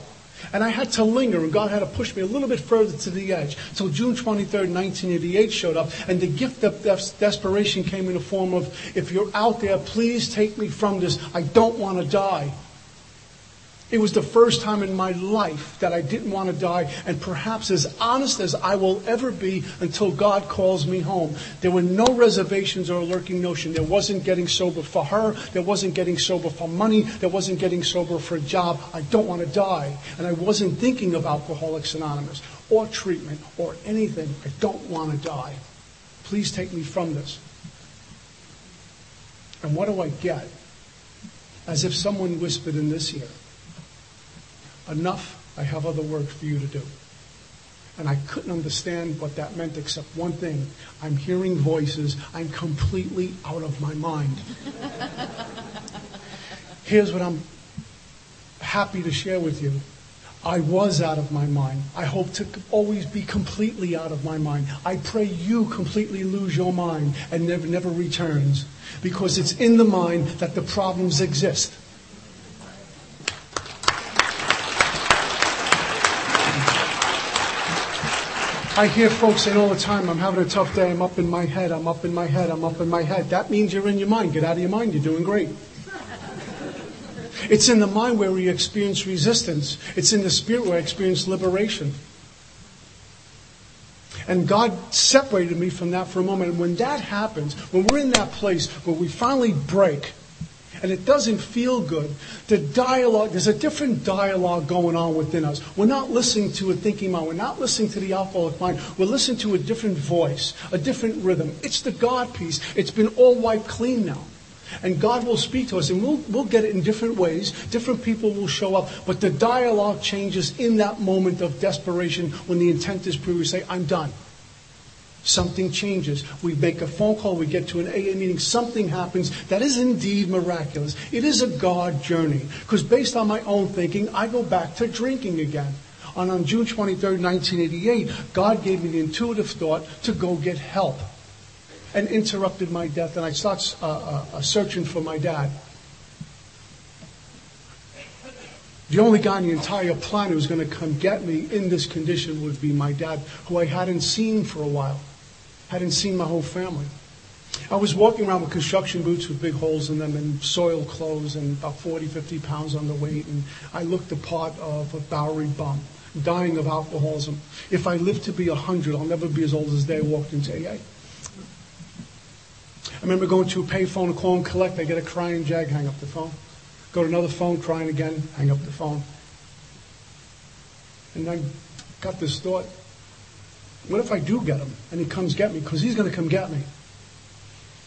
And I had to linger, and God had to push me a little bit further to the edge. So June 23rd, 1988 showed up, and the gift of desperation came in the form of, if you're out there, please take me from this. I don't want to die. It was the first time in my life that I didn't want to die, and perhaps as honest as I will ever be until God calls me home. There were no reservations or a lurking notion. There wasn't getting sober for her. There wasn't getting sober for money. There wasn't getting sober for a job. I don't want to die. And I wasn't thinking of Alcoholics Anonymous or treatment or anything. I don't want to die. Please take me from this. And what do I get? As if someone whispered in this ear. Enough, I have other work for you to do. And I couldn't understand what that meant except one thing. I'm hearing voices. I'm completely out of my mind. Here's what I'm happy to share with you. I was out of my mind. I hope to always be completely out of my mind. I pray you completely lose your mind and never, never returns because it's in the mind that the problems exist. I hear folks saying all the time, I'm having a tough day, I'm up in my head, I'm up in my head, I'm up in my head. That means you're in your mind. Get out of your mind, you're doing great. It's in the mind where we experience resistance. It's in the spirit where I experience liberation. And God separated me from that for a moment. And when that happens, when we're in that place where we finally break, and it doesn't feel good. The dialogue, there's a different dialogue going on within us. We're not listening to a thinking mind. We're not listening to the alcoholic mind. We're listening to a different voice, a different rhythm. It's the God piece. It's been all wiped clean now. And God will speak to us, and we'll, we'll get it in different ways. Different people will show up, but the dialogue changes in that moment of desperation when the intent is pure. We say, I'm done something changes. We make a phone call, we get to an AA meeting, something happens that is indeed miraculous. It is a God journey. Because based on my own thinking, I go back to drinking again. And on June 23, 1988, God gave me the intuitive thought to go get help and interrupted my death. And I start uh, uh, searching for my dad. The only guy on the entire planet who's going to come get me in this condition would be my dad, who I hadn't seen for a while. Hadn't seen my whole family. I was walking around with construction boots with big holes in them and soiled clothes and about 40, 50 pounds underweight. And I looked the part of a Bowery bum, dying of alcoholism. If I live to be 100, I'll never be as old as the day I walked into AA. I remember going to a payphone, call and collect. I get a crying jag, hang up the phone. Go to another phone, crying again, hang up the phone. And I got this thought what if I do get him and he comes get me? Because he's going to come get me.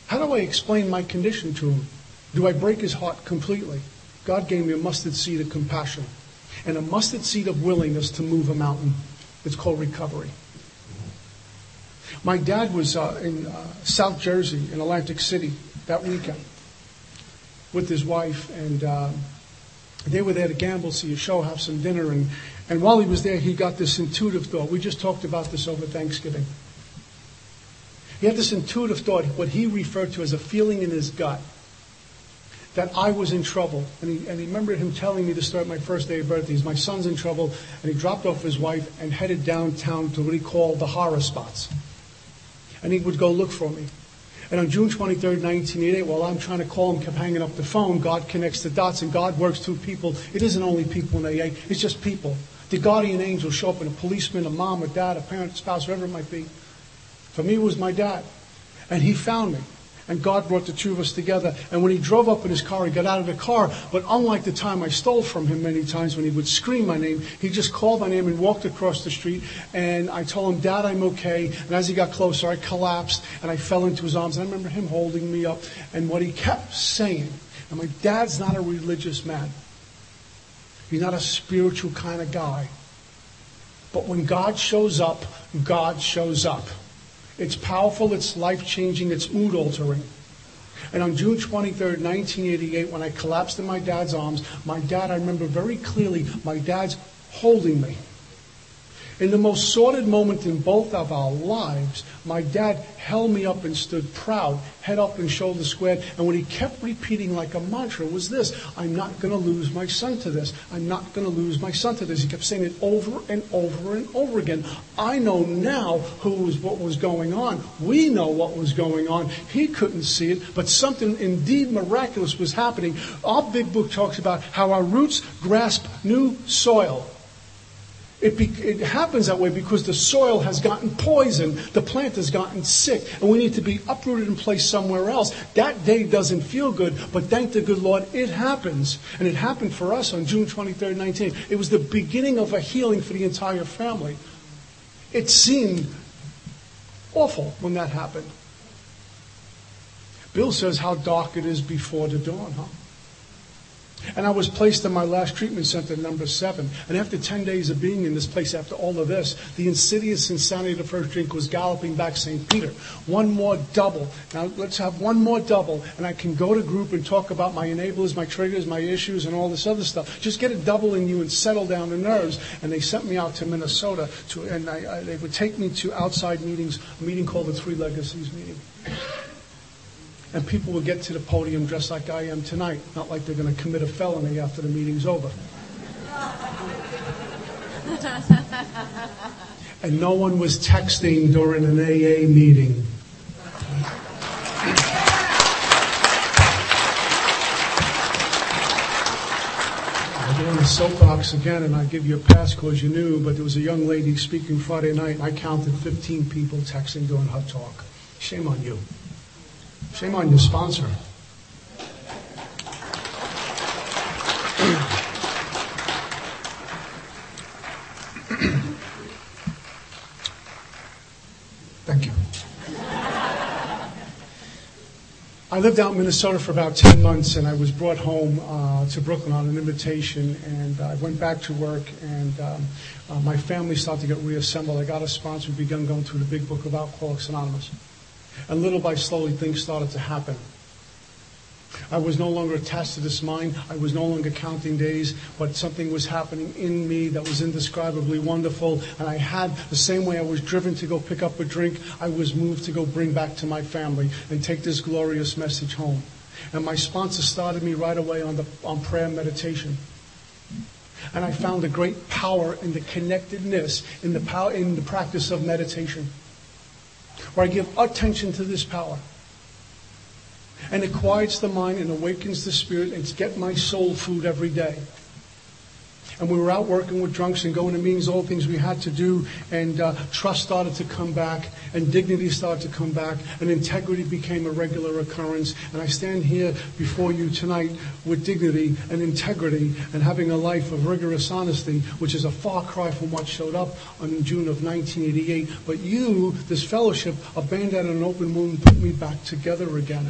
How do I explain my condition to him? Do I break his heart completely? God gave me a mustard seed of compassion and a mustard seed of willingness to move a mountain. It's called recovery. My dad was uh, in uh, South Jersey, in Atlantic City, that weekend with his wife, and uh, they were there to gamble, see a show, have some dinner, and and while he was there, he got this intuitive thought. We just talked about this over Thanksgiving. He had this intuitive thought, what he referred to as a feeling in his gut, that I was in trouble. And he, and he remembered him telling me to start my first day of birthday. He's, my son's in trouble. And he dropped off his wife and headed downtown to what he called the horror spots. And he would go look for me. And on June 23, 1988, while I'm trying to call him, kept hanging up the phone, God connects the dots and God works through people. It isn't only people in AA, it's just people. The guardian angel show up and a policeman, a mom, a dad, a parent, a spouse, whatever it might be. For me, it was my dad. And he found me. And God brought the two of us together. And when he drove up in his car, he got out of the car. But unlike the time I stole from him many times when he would scream my name, he just called my name and walked across the street. And I told him, Dad, I'm okay. And as he got closer, I collapsed and I fell into his arms. And I remember him holding me up. And what he kept saying, and my dad's not a religious man. He's not a spiritual kind of guy. But when God shows up, God shows up. It's powerful, it's life changing, it's mood altering. And on June 23rd, 1988, when I collapsed in my dad's arms, my dad, I remember very clearly, my dad's holding me. In the most sordid moment in both of our lives, my dad held me up and stood proud, head up and shoulders squared. And what he kept repeating like a mantra was this I'm not going to lose my son to this. I'm not going to lose my son to this. He kept saying it over and over and over again. I know now who was what was going on. We know what was going on. He couldn't see it, but something indeed miraculous was happening. Our big book talks about how our roots grasp new soil. It, be, it, happens that way because the soil has gotten poisoned, the plant has gotten sick, and we need to be uprooted and placed somewhere else. That day doesn't feel good, but thank the good Lord, it happens. And it happened for us on June 23rd, 19. It was the beginning of a healing for the entire family. It seemed awful when that happened. Bill says how dark it is before the dawn, huh? And I was placed in my last treatment center, number seven. And after 10 days of being in this place, after all of this, the insidious insanity of the first drink was galloping back St. Peter. One more double. Now let's have one more double, and I can go to group and talk about my enablers, my triggers, my issues, and all this other stuff. Just get a double in you and settle down the nerves. And they sent me out to Minnesota, to, and I, I, they would take me to outside meetings, a meeting called the Three Legacies meeting. And people will get to the podium dressed like I am tonight, not like they're going to commit a felony after the meeting's over. (laughs) and no one was texting during an AA meeting. I go on the soapbox again and I give you a pass because you knew, but there was a young lady speaking Friday night and I counted 15 people texting during her talk. Shame on you. Shame on your sponsor. (clears throat) Thank you. I lived out in Minnesota for about 10 months and I was brought home uh, to Brooklyn on an invitation and I went back to work and um, uh, my family started to get reassembled. I got a sponsor and began going through the big book of Alcoholics Anonymous. And little by slowly, things started to happen. I was no longer attached to this mind. I was no longer counting days, but something was happening in me that was indescribably wonderful. And I had the same way I was driven to go pick up a drink, I was moved to go bring back to my family and take this glorious message home. And my sponsor started me right away on, the, on prayer meditation. And I found a great power in the connectedness in the, power, in the practice of meditation where I give attention to this power. And it quiets the mind and awakens the spirit and get my soul food every day and we were out working with drunks and going to meetings, all the things we had to do, and uh, trust started to come back, and dignity started to come back, and integrity became a regular occurrence. And I stand here before you tonight with dignity and integrity and having a life of rigorous honesty, which is a far cry from what showed up in June of 1988. But you, this fellowship, abandoned an open wound, put me back together again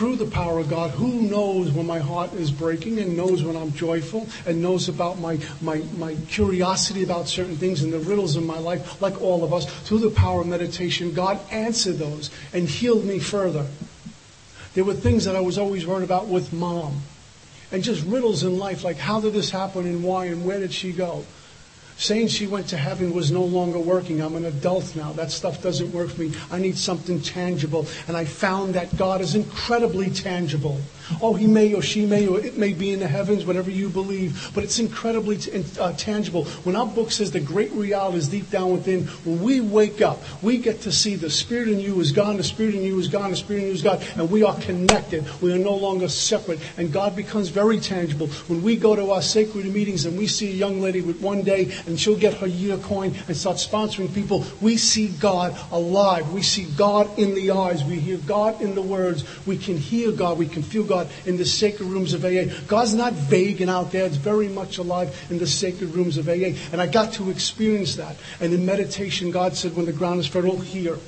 through the power of God, who knows when my heart is breaking and knows when I'm joyful and knows about my, my, my curiosity about certain things and the riddles in my life, like all of us. Through the power of meditation, God answered those and healed me further. There were things that I was always worried about with mom. And just riddles in life, like how did this happen and why and where did she go? Saying she went to heaven was no longer working. I'm an adult now. That stuff doesn't work for me. I need something tangible. And I found that God is incredibly tangible. Oh, he may or she may or it may be in the heavens, whatever you believe, but it's incredibly t- uh, tangible. When our book says the great reality is deep down within, when we wake up, we get to see the Spirit in you is gone, the Spirit in you is gone, the Spirit in you is gone, and we are connected. We are no longer separate, and God becomes very tangible. When we go to our sacred meetings and we see a young lady with one day and she'll get her year coin and start sponsoring people, we see God alive. We see God in the eyes. We hear God in the words. We can hear God. We can feel God God in the sacred rooms of AA. God's not vague and out there. It's very much alive in the sacred rooms of AA. And I got to experience that. And in meditation, God said, when the ground is fertile, here.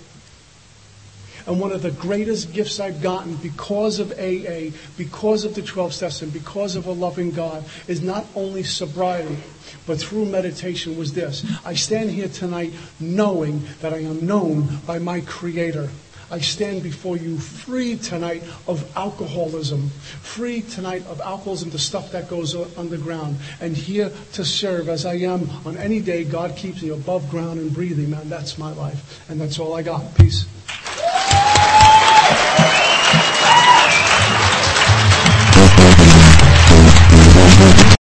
And one of the greatest gifts I've gotten because of AA, because of the 12 steps, and because of a loving God is not only sobriety, but through meditation was this. I stand here tonight knowing that I am known by my Creator. I stand before you free tonight of alcoholism, free tonight of alcoholism, the stuff that goes underground, and here to serve as I am on any day God keeps me above ground and breathing, man. That's my life. And that's all I got. Peace.